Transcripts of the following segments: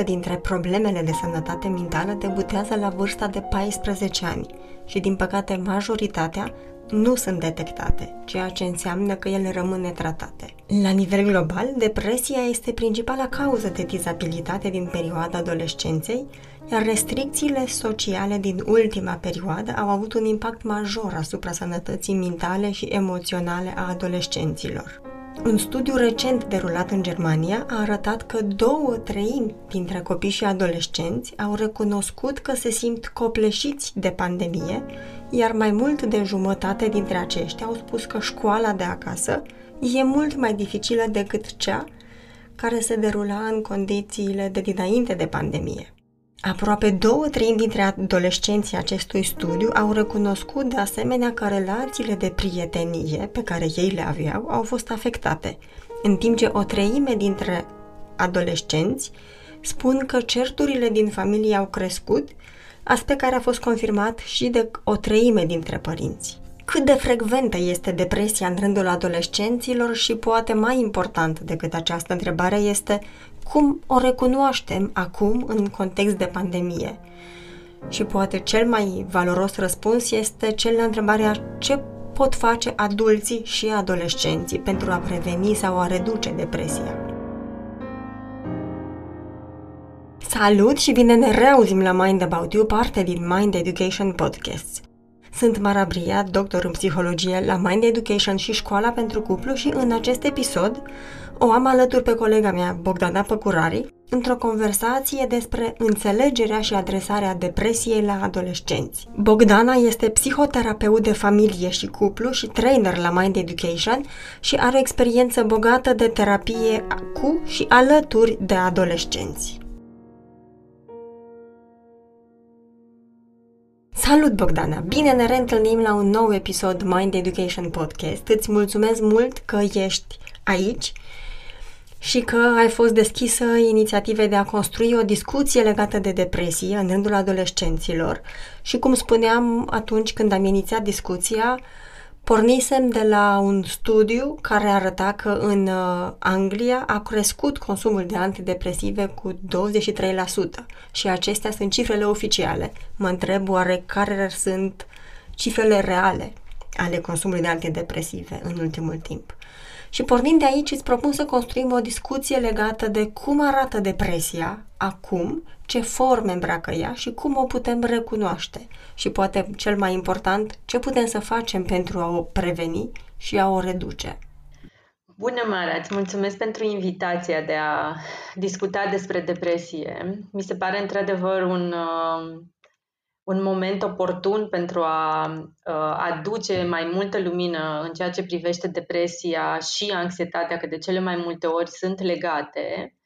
50% dintre problemele de sănătate mentală debutează la vârsta de 14 ani și, din păcate, majoritatea nu sunt detectate, ceea ce înseamnă că ele rămân netratate. La nivel global, depresia este principala cauză de dizabilitate din perioada adolescenței, iar restricțiile sociale din ultima perioadă au avut un impact major asupra sănătății mentale și emoționale a adolescenților. Un studiu recent derulat în Germania a arătat că două treimi dintre copii și adolescenți au recunoscut că se simt copleșiți de pandemie, iar mai mult de jumătate dintre aceștia au spus că școala de acasă e mult mai dificilă decât cea care se derula în condițiile de dinainte de pandemie. Aproape două treimi dintre adolescenții acestui studiu au recunoscut de asemenea că relațiile de prietenie pe care ei le aveau au fost afectate, în timp ce o treime dintre adolescenți spun că certurile din familie au crescut, aspect care a fost confirmat și de o treime dintre părinți. Cât de frecventă este depresia în rândul adolescenților și poate mai important decât această întrebare este cum o recunoaștem acum în context de pandemie. Și poate cel mai valoros răspuns este cel la întrebarea ce pot face adulții și adolescenții pentru a preveni sau a reduce depresia. Salut și bine ne reauzim la Mind About You, parte din Mind Education Podcast. Sunt Mara Bria, doctor în psihologie la Mind Education și Școala pentru Cuplu și în acest episod o am alături pe colega mea, Bogdana Păcurari, într-o conversație despre înțelegerea și adresarea depresiei la adolescenți. Bogdana este psihoterapeut de familie și cuplu și trainer la Mind Education și are o experiență bogată de terapie cu și alături de adolescenți. Salut, Bogdana! Bine ne reîntâlnim la un nou episod Mind Education Podcast. Îți mulțumesc mult că ești aici și că ai fost deschisă inițiativei de a construi o discuție legată de depresie în rândul adolescenților. Și cum spuneam atunci când am inițiat discuția, pornisem de la un studiu care arăta că în uh, Anglia a crescut consumul de antidepresive cu 23% și acestea sunt cifrele oficiale. Mă întreb oare care sunt cifrele reale ale consumului de antidepresive în ultimul timp. Și pornind de aici, îți propun să construim o discuție legată de cum arată depresia acum, ce forme îmbracă ea și cum o putem recunoaște. Și poate, cel mai important, ce putem să facem pentru a o preveni și a o reduce. Bună, Mara! Îți mulțumesc pentru invitația de a discuta despre depresie. Mi se pare într-adevăr un, uh, un moment oportun pentru a uh, aduce mai multă lumină în ceea ce privește depresia și anxietatea, că de cele mai multe ori sunt legate.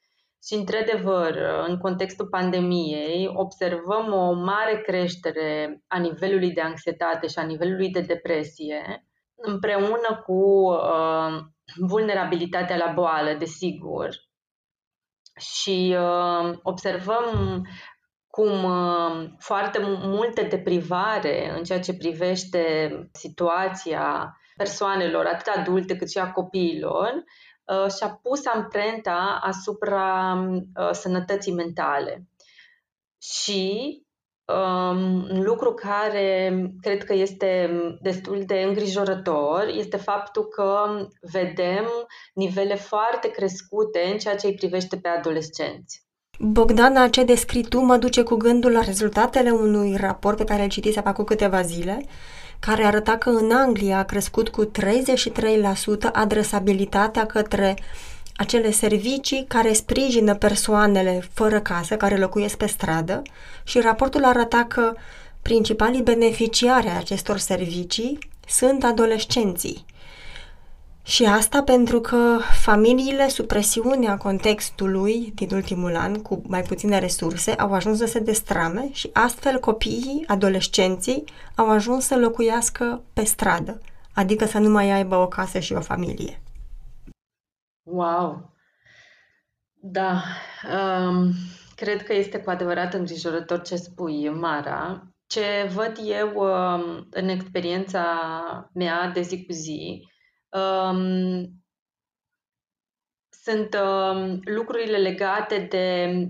Și, într-adevăr, în contextul pandemiei, observăm o mare creștere a nivelului de anxietate și a nivelului de depresie, împreună cu uh, vulnerabilitatea la boală, desigur. Și uh, observăm cum uh, foarte multe deprivare în ceea ce privește situația persoanelor, atât adulte cât și a copiilor, uh, și-a pus amprenta asupra uh, sănătății mentale. Și um, un lucru care cred că este destul de îngrijorător este faptul că vedem nivele foarte crescute în ceea ce îi privește pe adolescenți. Bogdana, ce descrii tu mă duce cu gândul la rezultatele unui raport pe care îl citisem acum câteva zile, care arăta că în Anglia a crescut cu 33% adresabilitatea către acele servicii care sprijină persoanele fără casă, care locuiesc pe stradă și raportul arăta că principalii beneficiari ai acestor servicii sunt adolescenții. Și asta pentru că familiile, sub presiunea contextului din ultimul an, cu mai puține resurse, au ajuns să se destrame și astfel copiii, adolescenții, au ajuns să locuiască pe stradă, adică să nu mai aibă o casă și o familie. Wow! Da, um, cred că este cu adevărat îngrijorător ce spui, Mara. Ce văd eu um, în experiența mea de zi cu zi, Um, sunt uh, lucrurile legate de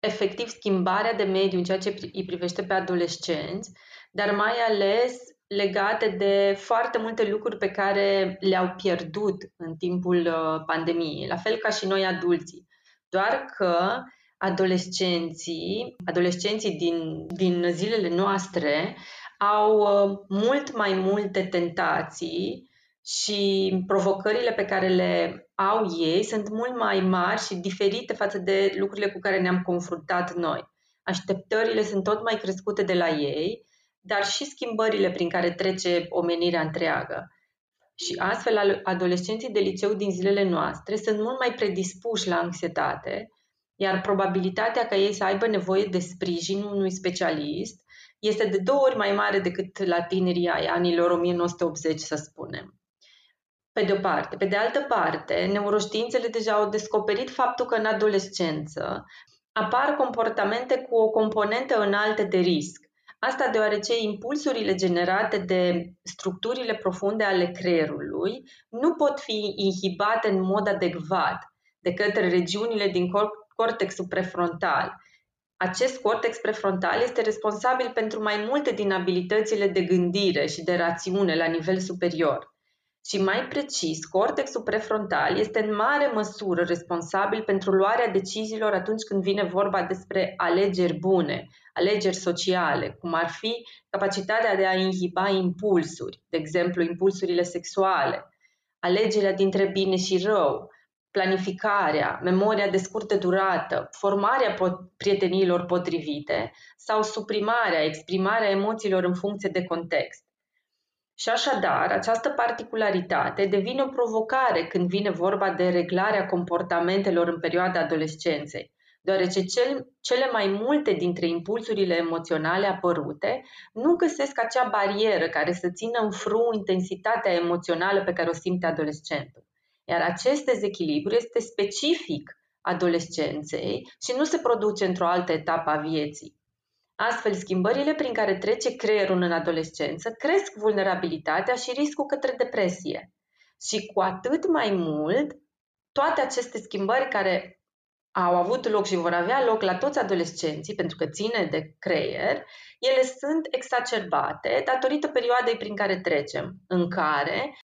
efectiv schimbarea de mediu în ceea ce îi privește pe adolescenți, dar mai ales legate de foarte multe lucruri pe care le-au pierdut în timpul uh, pandemiei, la fel ca și noi adulții. Doar că adolescenții, adolescenții din, din zilele noastre au uh, mult mai multe tentații și provocările pe care le au ei sunt mult mai mari și diferite față de lucrurile cu care ne-am confruntat noi. Așteptările sunt tot mai crescute de la ei, dar și schimbările prin care trece omenirea întreagă. Și astfel, adolescenții de liceu din zilele noastre sunt mult mai predispuși la anxietate, iar probabilitatea ca ei să aibă nevoie de sprijin unui specialist este de două ori mai mare decât la tinerii ai anilor 1980, să spunem. Pe de o parte. Pe de altă parte, neuroștiințele deja au descoperit faptul că în adolescență apar comportamente cu o componentă înaltă de risc. Asta deoarece impulsurile generate de structurile profunde ale creierului nu pot fi inhibate în mod adecvat de către regiunile din cortexul prefrontal. Acest cortex prefrontal este responsabil pentru mai multe din abilitățile de gândire și de rațiune la nivel superior. Și mai precis, cortexul prefrontal este în mare măsură responsabil pentru luarea deciziilor atunci când vine vorba despre alegeri bune, alegeri sociale, cum ar fi capacitatea de a inhiba impulsuri, de exemplu impulsurile sexuale, alegerea dintre bine și rău, planificarea, memoria de scurtă durată, formarea prieteniilor potrivite sau suprimarea, exprimarea emoțiilor în funcție de context. Și așadar, această particularitate devine o provocare când vine vorba de reglarea comportamentelor în perioada adolescenței, deoarece cel, cele mai multe dintre impulsurile emoționale apărute nu găsesc acea barieră care să țină în frâu intensitatea emoțională pe care o simte adolescentul. Iar acest dezechilibru este specific adolescenței și nu se produce într-o altă etapă a vieții. Astfel, schimbările prin care trece creierul în adolescență cresc vulnerabilitatea și riscul către depresie. Și cu atât mai mult, toate aceste schimbări care au avut loc și vor avea loc la toți adolescenții, pentru că ține de creier, ele sunt exacerbate datorită perioadei prin care trecem, în care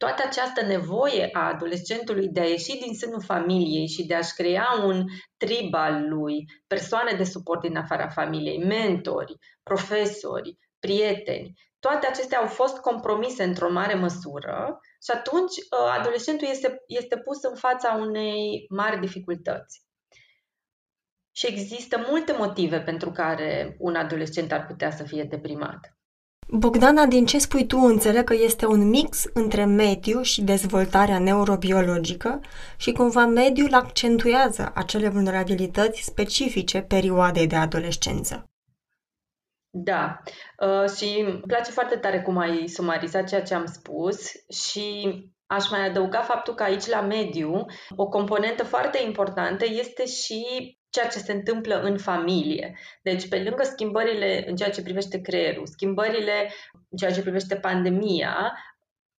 toată această nevoie a adolescentului de a ieși din sânul familiei și de a-și crea un trib al lui, persoane de suport din afara familiei, mentori, profesori, prieteni, toate acestea au fost compromise într-o mare măsură și atunci ă, adolescentul este, este pus în fața unei mari dificultăți. Și există multe motive pentru care un adolescent ar putea să fie deprimat. Bogdana, din ce spui tu, înțeleg că este un mix între mediu și dezvoltarea neurobiologică și cumva mediul accentuează acele vulnerabilități specifice perioadei de adolescență. Da, uh, și îmi place foarte tare cum ai sumarizat ceea ce am spus și aș mai adăuga faptul că aici la mediu o componentă foarte importantă este și ceea ce se întâmplă în familie. Deci, pe lângă schimbările în ceea ce privește creierul, schimbările în ceea ce privește pandemia,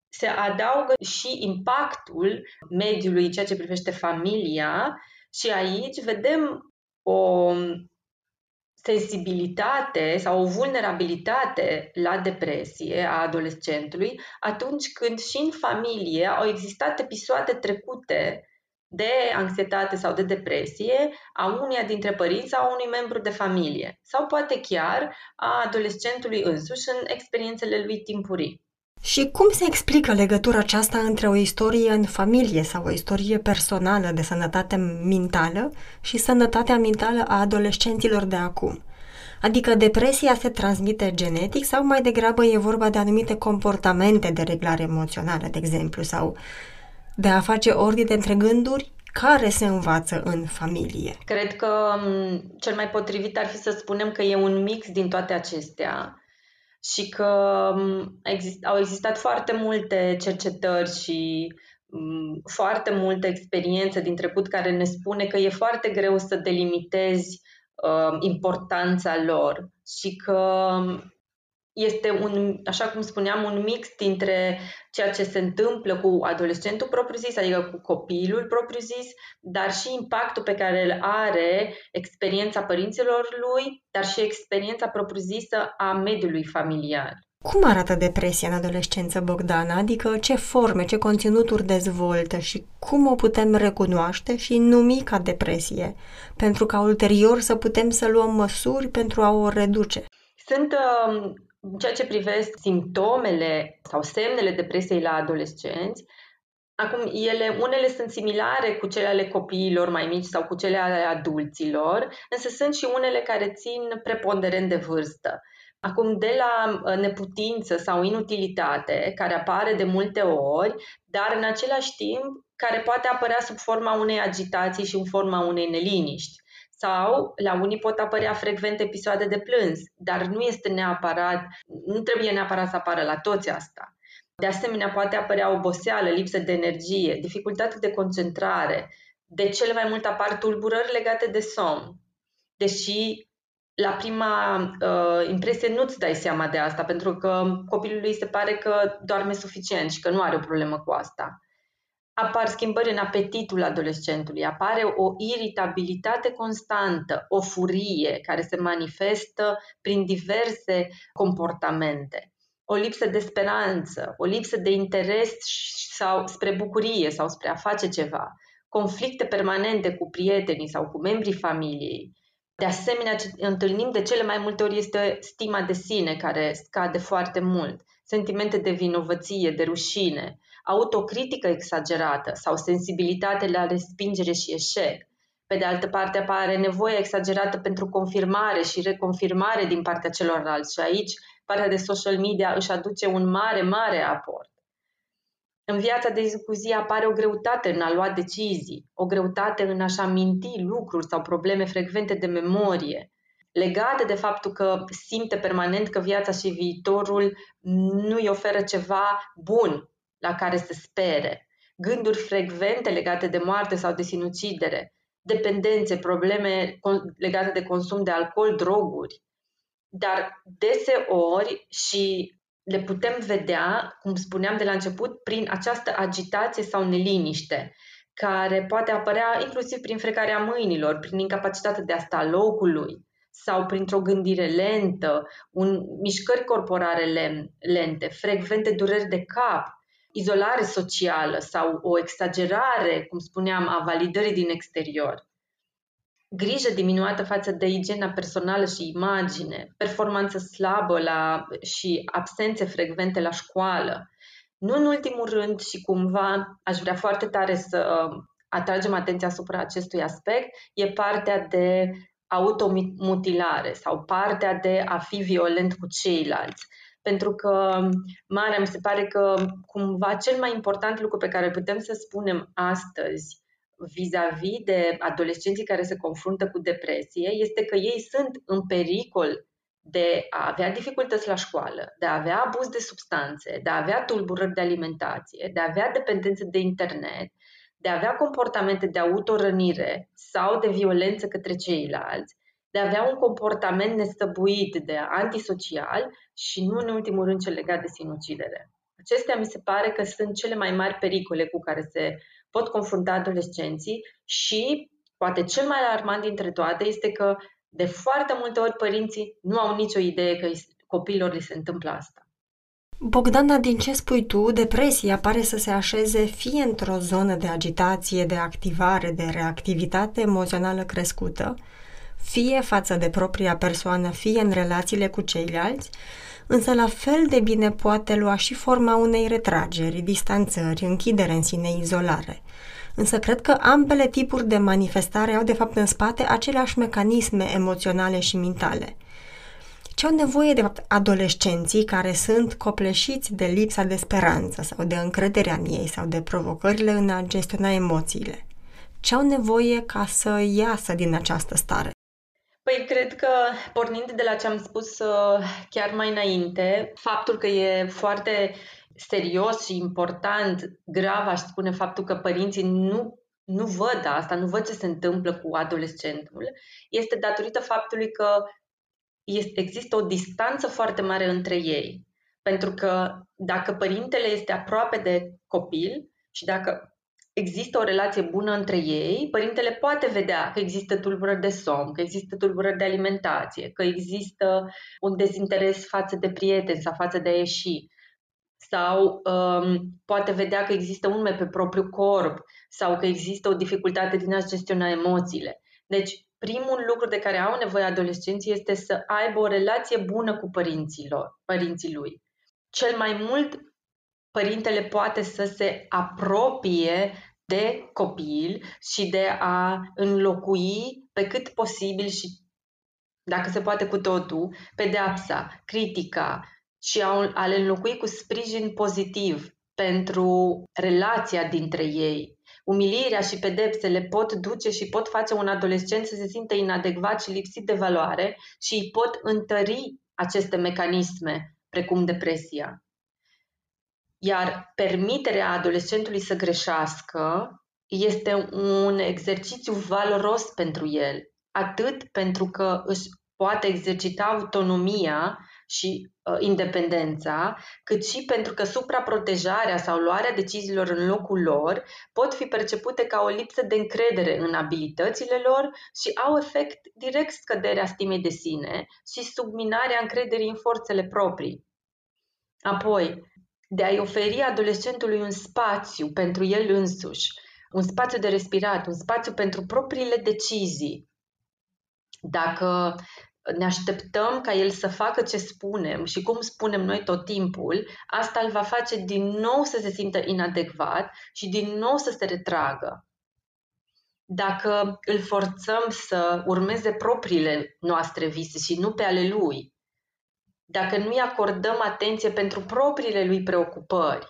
se adaugă și impactul mediului în ceea ce privește familia și aici vedem o sensibilitate sau o vulnerabilitate la depresie a adolescentului atunci când și în familie au existat episoade trecute de anxietate sau de depresie a uneia dintre părinți sau a unui membru de familie sau poate chiar a adolescentului însuși în experiențele lui timpurii. Și cum se explică legătura aceasta între o istorie în familie sau o istorie personală de sănătate mentală și sănătatea mentală a adolescenților de acum? Adică depresia se transmite genetic sau mai degrabă e vorba de anumite comportamente de reglare emoțională, de exemplu, sau de a face ordine între gânduri care se învață în familie? Cred că cel mai potrivit ar fi să spunem că e un mix din toate acestea și că exist, au existat foarte multe cercetări și foarte multe experiențe din trecut care ne spune că e foarte greu să delimitezi uh, importanța lor și că este un, așa cum spuneam, un mix dintre ceea ce se întâmplă cu adolescentul propriu-zis, adică cu copilul propriu-zis, dar și impactul pe care îl are experiența părinților lui, dar și experiența propriu-zisă a mediului familiar. Cum arată depresia în adolescență, Bogdana? Adică ce forme, ce conținuturi dezvoltă și cum o putem recunoaște și numi ca depresie, pentru ca ulterior să putem să luăm măsuri pentru a o reduce? Sunt uh, în ceea ce privește simptomele sau semnele depresiei la adolescenți, Acum, ele, unele sunt similare cu cele ale copiilor mai mici sau cu cele ale adulților, însă sunt și unele care țin preponderent de vârstă. Acum, de la uh, neputință sau inutilitate, care apare de multe ori, dar în același timp care poate apărea sub forma unei agitații și în forma unei neliniști. Sau la unii pot apărea frecvent episoade de plâns, dar nu este neapărat, nu trebuie neapărat să apară la toți asta. De asemenea, poate apărea oboseală, lipsă de energie, dificultate de concentrare. De cele mai multe apar tulburări legate de somn. Deși la prima uh, impresie nu-ți dai seama de asta, pentru că copilului se pare că doarme suficient și că nu are o problemă cu asta apar schimbări în apetitul adolescentului, apare o iritabilitate constantă, o furie care se manifestă prin diverse comportamente, o lipsă de speranță, o lipsă de interes sau spre bucurie sau spre a face ceva, conflicte permanente cu prietenii sau cu membrii familiei. De asemenea, ce întâlnim de cele mai multe ori este stima de sine care scade foarte mult, sentimente de vinovăție, de rușine, autocritică exagerată sau sensibilitate la respingere și eșec. Pe de altă parte, apare nevoia exagerată pentru confirmare și reconfirmare din partea celorlalți și aici partea de social media își aduce un mare, mare aport. În viața de zi cu zi apare o greutate în a lua decizii, o greutate în a-și aminti lucruri sau probleme frecvente de memorie, legate de faptul că simte permanent că viața și viitorul nu îi oferă ceva bun, la care se spere, gânduri frecvente legate de moarte sau de sinucidere, dependențe, probleme legate de consum de alcool, droguri. Dar deseori și le putem vedea, cum spuneam de la început, prin această agitație sau neliniște, care poate apărea inclusiv prin frecarea mâinilor, prin incapacitatea de a sta locului sau printr-o gândire lentă, un, mișcări corporale lente, frecvente dureri de cap, izolare socială sau o exagerare, cum spuneam, a validării din exterior, grijă diminuată față de igiena personală și imagine, performanță slabă la, și absențe frecvente la școală. Nu în ultimul rând și cumva aș vrea foarte tare să atragem atenția asupra acestui aspect, e partea de automutilare sau partea de a fi violent cu ceilalți pentru că, Marea, mi se pare că cumva cel mai important lucru pe care îl putem să spunem astăzi vis-a-vis de adolescenții care se confruntă cu depresie este că ei sunt în pericol de a avea dificultăți la școală, de a avea abuz de substanțe, de a avea tulburări de alimentație, de a avea dependență de internet, de a avea comportamente de autorănire sau de violență către ceilalți de a avea un comportament nestăbuit, de antisocial și nu în ultimul rând cel legat de sinucidere. Acestea mi se pare că sunt cele mai mari pericole cu care se pot confrunta adolescenții și poate cel mai alarmant dintre toate este că de foarte multe ori părinții nu au nicio idee că copiilor li se întâmplă asta. Bogdana, din ce spui tu, depresia pare să se așeze fie într-o zonă de agitație, de activare, de reactivitate emoțională crescută, fie față de propria persoană, fie în relațiile cu ceilalți, însă la fel de bine poate lua și forma unei retrageri, distanțări, închidere în sine, izolare. Însă cred că ambele tipuri de manifestare au de fapt în spate aceleași mecanisme emoționale și mentale. Ce au nevoie de fapt adolescenții care sunt copleșiți de lipsa de speranță sau de încrederea în ei sau de provocările în a gestiona emoțiile? Ce au nevoie ca să iasă din această stare? Păi cred că, pornind de la ce am spus uh, chiar mai înainte, faptul că e foarte serios și important, grav, aș spune, faptul că părinții nu nu văd asta, nu văd ce se întâmplă cu adolescentul, este datorită faptului că există o distanță foarte mare între ei. Pentru că dacă părintele este aproape de copil și dacă există o relație bună între ei, părintele poate vedea că există tulburări de somn, că există tulburări de alimentație, că există un dezinteres față de prieteni sau față de a ieși sau um, poate vedea că există urme pe propriul corp sau că există o dificultate din a gestiona emoțiile. Deci, primul lucru de care au nevoie adolescenții este să aibă o relație bună cu părinților, părinții lui. Cel mai mult, părintele poate să se apropie de copil și de a înlocui pe cât posibil și, dacă se poate cu totul, pedeapsa, critica și a le înlocui cu sprijin pozitiv pentru relația dintre ei. Umilirea și pedepsele pot duce și pot face un adolescent să se simtă inadecvat și lipsit de valoare și îi pot întări aceste mecanisme, precum depresia. Iar permiterea adolescentului să greșească este un exercițiu valoros pentru el, atât pentru că își poate exercita autonomia și uh, independența, cât și pentru că supraprotejarea sau luarea deciziilor în locul lor pot fi percepute ca o lipsă de încredere în abilitățile lor și au efect direct scăderea stimei de sine și subminarea încrederii în forțele proprii. Apoi, de a-i oferi adolescentului un spațiu pentru el însuși, un spațiu de respirat, un spațiu pentru propriile decizii. Dacă ne așteptăm ca el să facă ce spunem și cum spunem noi tot timpul, asta îl va face din nou să se simtă inadecvat și din nou să se retragă. Dacă îl forțăm să urmeze propriile noastre vise și nu pe ale lui, dacă nu-i acordăm atenție pentru propriile lui preocupări,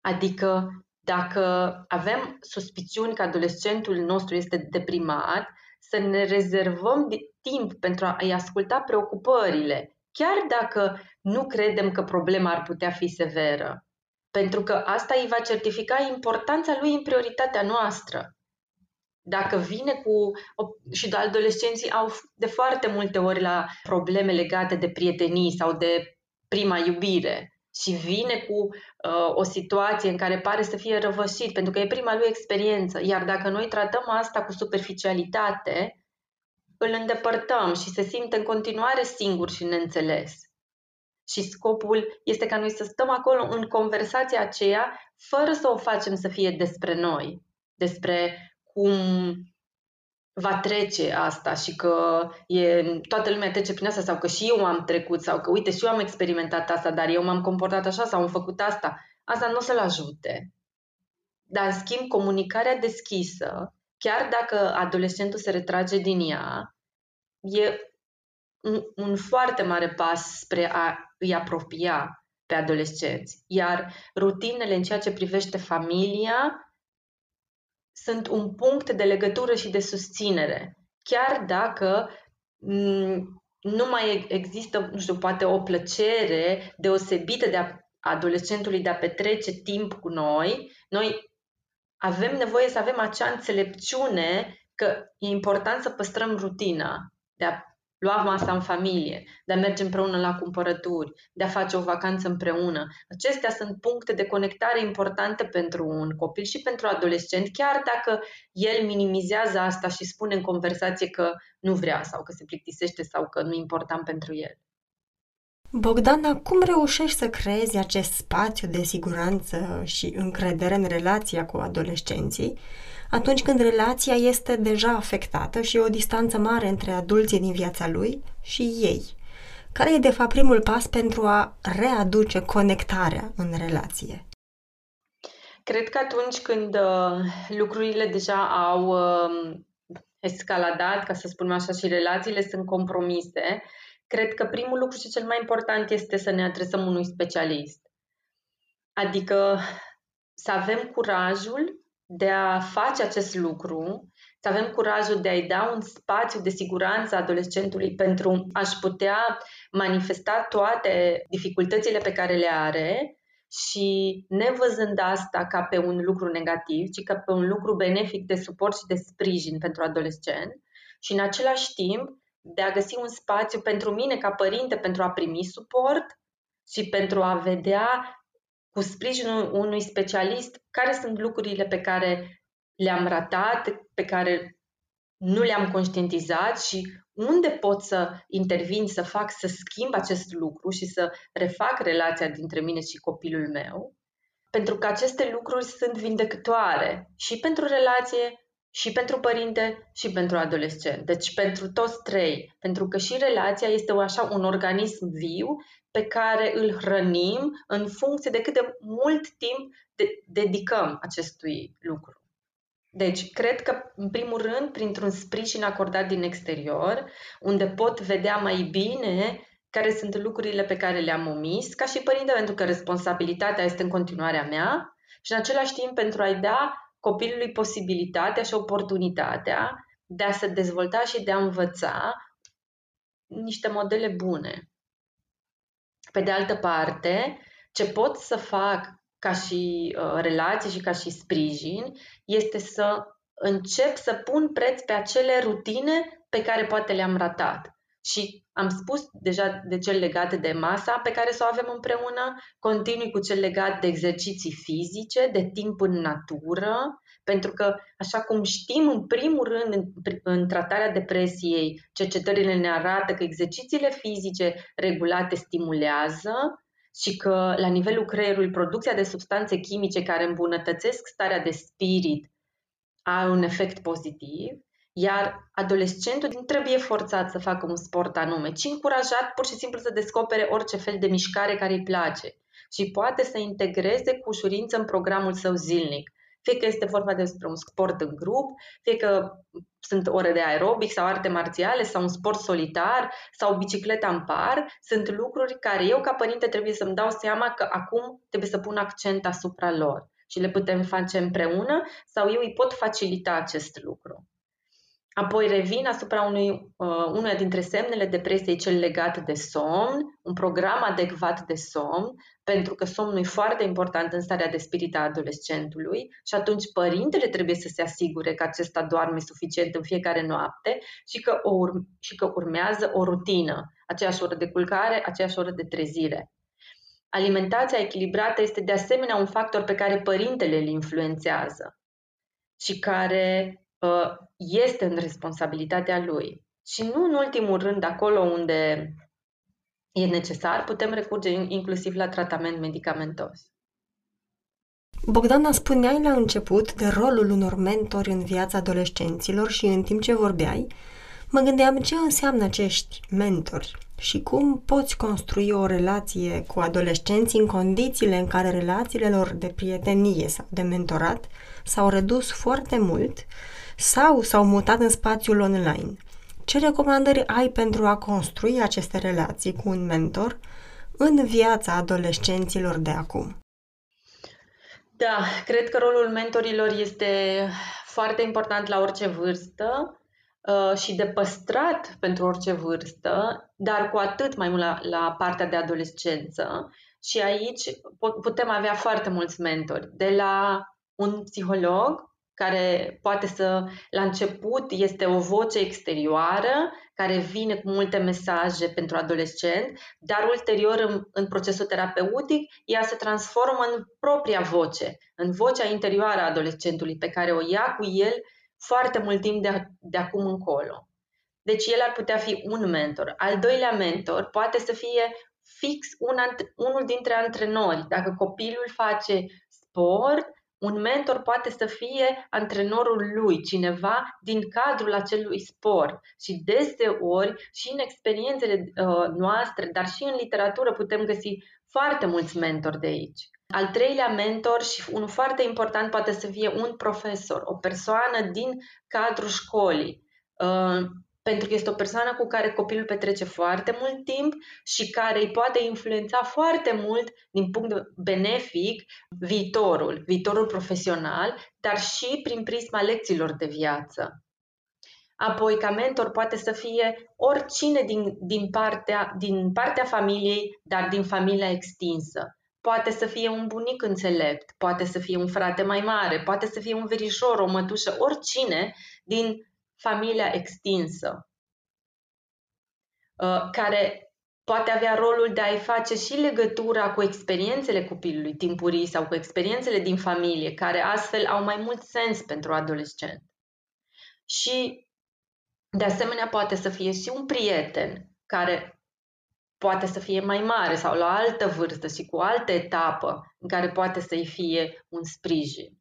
adică dacă avem suspiciuni că adolescentul nostru este deprimat, să ne rezervăm timp pentru a-i asculta preocupările, chiar dacă nu credem că problema ar putea fi severă. Pentru că asta îi va certifica importanța lui în prioritatea noastră. Dacă vine cu. și adolescenții au de foarte multe ori la probleme legate de prietenii sau de prima iubire și vine cu uh, o situație în care pare să fie răvășit, pentru că e prima lui experiență. Iar dacă noi tratăm asta cu superficialitate, îl îndepărtăm și se simte în continuare singur și neînțeles. Și scopul este ca noi să stăm acolo în conversația aceea, fără să o facem să fie despre noi, despre cum va trece asta și că e, toată lumea trece prin asta sau că și eu am trecut sau că uite și eu am experimentat asta, dar eu m-am comportat așa sau am făcut asta, asta nu o să-l ajute. Dar, în schimb, comunicarea deschisă, chiar dacă adolescentul se retrage din ea, e un, un foarte mare pas spre a îi apropia pe adolescenți. Iar rutinele în ceea ce privește familia sunt un punct de legătură și de susținere. Chiar dacă mm, nu mai există, nu știu, poate o plăcere deosebită de a adolescentului de a petrece timp cu noi, noi avem nevoie să avem acea înțelepciune că e important să păstrăm rutina, de a lua masa în familie, de a merge împreună la cumpărături, de a face o vacanță împreună. Acestea sunt puncte de conectare importante pentru un copil și pentru adolescent, chiar dacă el minimizează asta și spune în conversație că nu vrea sau că se plictisește sau că nu e important pentru el. Bogdana, cum reușești să creezi acest spațiu de siguranță și încredere în relația cu adolescenții atunci când relația este deja afectată și o distanță mare între adulții din viața lui și ei? Care e, de fapt, primul pas pentru a readuce conectarea în relație? Cred că atunci când uh, lucrurile deja au uh, escaladat, ca să spunem așa, și relațiile sunt compromise, cred că primul lucru și cel mai important este să ne adresăm unui specialist. Adică să avem curajul de a face acest lucru, să avem curajul de a-i da un spațiu de siguranță adolescentului pentru a-și putea manifesta toate dificultățile pe care le are și nevăzând asta ca pe un lucru negativ, ci ca pe un lucru benefic de suport și de sprijin pentru adolescent și în același timp de a găsi un spațiu pentru mine ca părinte pentru a primi suport și pentru a vedea cu sprijinul unui specialist care sunt lucrurile pe care le-am ratat, pe care nu le-am conștientizat și unde pot să intervin, să fac, să schimb acest lucru și să refac relația dintre mine și copilul meu. Pentru că aceste lucruri sunt vindecătoare și pentru relație, și pentru părinte, și pentru adolescent. Deci pentru toți trei. Pentru că și relația este așa un organism viu pe care îl hrănim în funcție de cât de mult timp de- dedicăm acestui lucru. Deci, cred că, în primul rând, printr-un sprijin acordat din exterior, unde pot vedea mai bine care sunt lucrurile pe care le-am omis, ca și părinte, pentru că responsabilitatea este în continuare a mea, și în același timp pentru a-i da copilului posibilitatea și oportunitatea de a se dezvolta și de a învăța niște modele bune. Pe de altă parte, ce pot să fac ca și uh, relație și ca și sprijin este să încep să pun preț pe acele rutine pe care poate le-am ratat. Și am spus deja de cel legat de masa pe care să o avem împreună, continui cu cel legat de exerciții fizice, de timp în natură, pentru că, așa cum știm, în primul rând, în, în tratarea depresiei, cercetările ne arată că exercițiile fizice regulate stimulează și că la nivelul creierului producția de substanțe chimice care îmbunătățesc starea de spirit are un efect pozitiv, iar adolescentul nu trebuie forțat să facă un sport anume, ci încurajat pur și simplu să descopere orice fel de mișcare care îi place și poate să integreze cu ușurință în programul său zilnic. Fie că este vorba despre un sport în grup, fie că sunt ore de aerobic sau arte marțiale sau un sport solitar sau bicicleta în par, sunt lucruri care eu ca părinte trebuie să-mi dau seama că acum trebuie să pun accent asupra lor și le putem face împreună sau eu îi pot facilita acest lucru. Apoi revin asupra unui, uh, unuia dintre semnele depresiei, cel legat de somn, un program adecvat de somn, pentru că somnul e foarte important în starea de spirit a adolescentului și atunci părintele trebuie să se asigure că acesta doarme suficient în fiecare noapte și că, o ur- și că urmează o rutină, aceeași oră de culcare, aceeași oră de trezire. Alimentația echilibrată este de asemenea un factor pe care părintele îl influențează și care uh, este în responsabilitatea lui. Și nu în ultimul rând, acolo unde e necesar, putem recurge inclusiv la tratament medicamentos. Bogdana, spuneai la început de rolul unor mentori în viața adolescenților și în timp ce vorbeai, mă gândeam ce înseamnă acești mentori și cum poți construi o relație cu adolescenții în condițiile în care relațiile lor de prietenie sau de mentorat s-au redus foarte mult sau s-au mutat în spațiul online. Ce recomandări ai pentru a construi aceste relații cu un mentor în viața adolescenților de acum? Da, cred că rolul mentorilor este foarte important la orice vârstă uh, și de păstrat pentru orice vârstă, dar cu atât mai mult la, la partea de adolescență. Și aici putem avea foarte mulți mentori, de la un psiholog care poate să, la început, este o voce exterioară care vine cu multe mesaje pentru adolescent, dar ulterior, în, în procesul terapeutic, ea se transformă în propria voce, în vocea interioară a adolescentului, pe care o ia cu el foarte mult timp de, de acum încolo. Deci el ar putea fi un mentor. Al doilea mentor poate să fie fix un, unul dintre antrenori. Dacă copilul face sport, un mentor poate să fie antrenorul lui, cineva din cadrul acelui sport. Și deseori, și în experiențele uh, noastre, dar și în literatură, putem găsi foarte mulți mentori de aici. Al treilea mentor și unul foarte important poate să fie un profesor, o persoană din cadrul școlii. Uh, pentru că este o persoană cu care copilul petrece foarte mult timp și care îi poate influența foarte mult din punct benefic viitorul, viitorul profesional, dar și prin prisma lecțiilor de viață. Apoi, ca mentor poate să fie oricine din, din, partea, din partea familiei, dar din familia extinsă. Poate să fie un bunic înțelept, poate să fie un frate mai mare, poate să fie un verișor, o mătușă, oricine din familia extinsă. uh, care poate avea rolul de a-i face și legătura cu experiențele copilului timpurii sau cu experiențele din familie, care astfel au mai mult sens pentru adolescent. Și, de asemenea, poate să fie și un prieten care poate să fie mai mare sau la altă vârstă și cu altă etapă în care poate să-i fie un sprijin.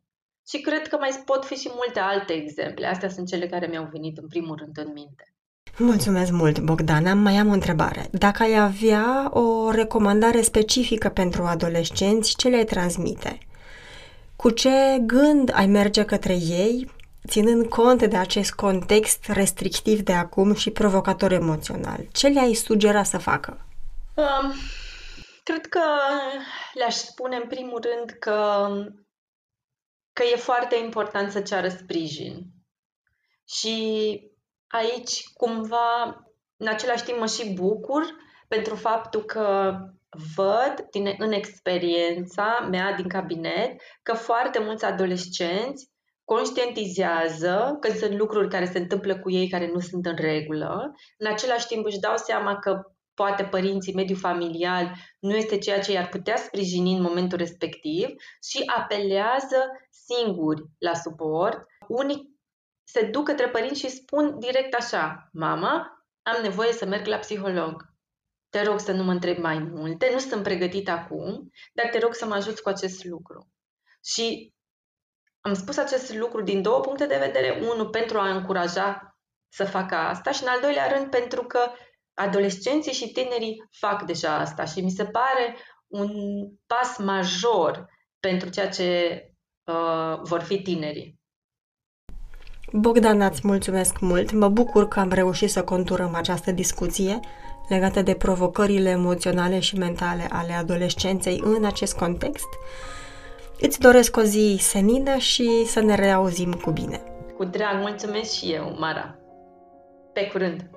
Și cred că mai pot fi și multe alte exemple. Astea sunt cele care mi-au venit în primul rând în minte. Mulțumesc mult, Bogdana. Mai am o întrebare. Dacă ai avea o recomandare specifică pentru adolescenți, ce le transmite? Cu ce gând ai merge către ei, ținând cont de acest context restrictiv de acum și provocator emoțional? Ce le-ai sugera să facă? Um, cred că le-aș spune în primul rând că, că e foarte important să ceară sprijin. Și aici cumva, în același timp, mă și bucur pentru faptul că văd din, în experiența mea din cabinet că foarte mulți adolescenți conștientizează că sunt lucruri care se întâmplă cu ei care nu sunt în regulă, în același timp își dau seama că poate părinții, mediul familial nu este ceea ce i-ar putea sprijini în momentul respectiv și apelează singuri la suport. Unii se duc către părinți și spun direct așa, mama, am nevoie să merg la psiholog. Te rog să nu mă întreb mai multe, nu sunt pregătit acum, dar te rog să mă ajuți cu acest lucru. Și am spus acest lucru din două puncte de vedere. Unul, pentru a încuraja să facă asta și în al doilea rând pentru că adolescenții și tinerii fac deja asta și mi se pare un pas major pentru ceea ce uh, vor fi tinerii. Bogdan, îți mulțumesc mult. Mă bucur că am reușit să conturăm această discuție legată de provocările emoționale și mentale ale adolescenței în acest context. Îți doresc o zi senină și să ne reauzim cu bine. Cu drag, mulțumesc și eu, Mara. Pe curând!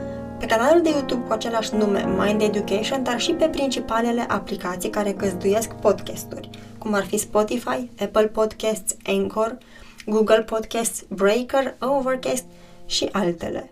pe canalul de YouTube cu același nume Mind Education, dar și pe principalele aplicații care găzduiesc podcasturi, cum ar fi Spotify, Apple Podcasts, Anchor, Google Podcasts, Breaker, Overcast și altele.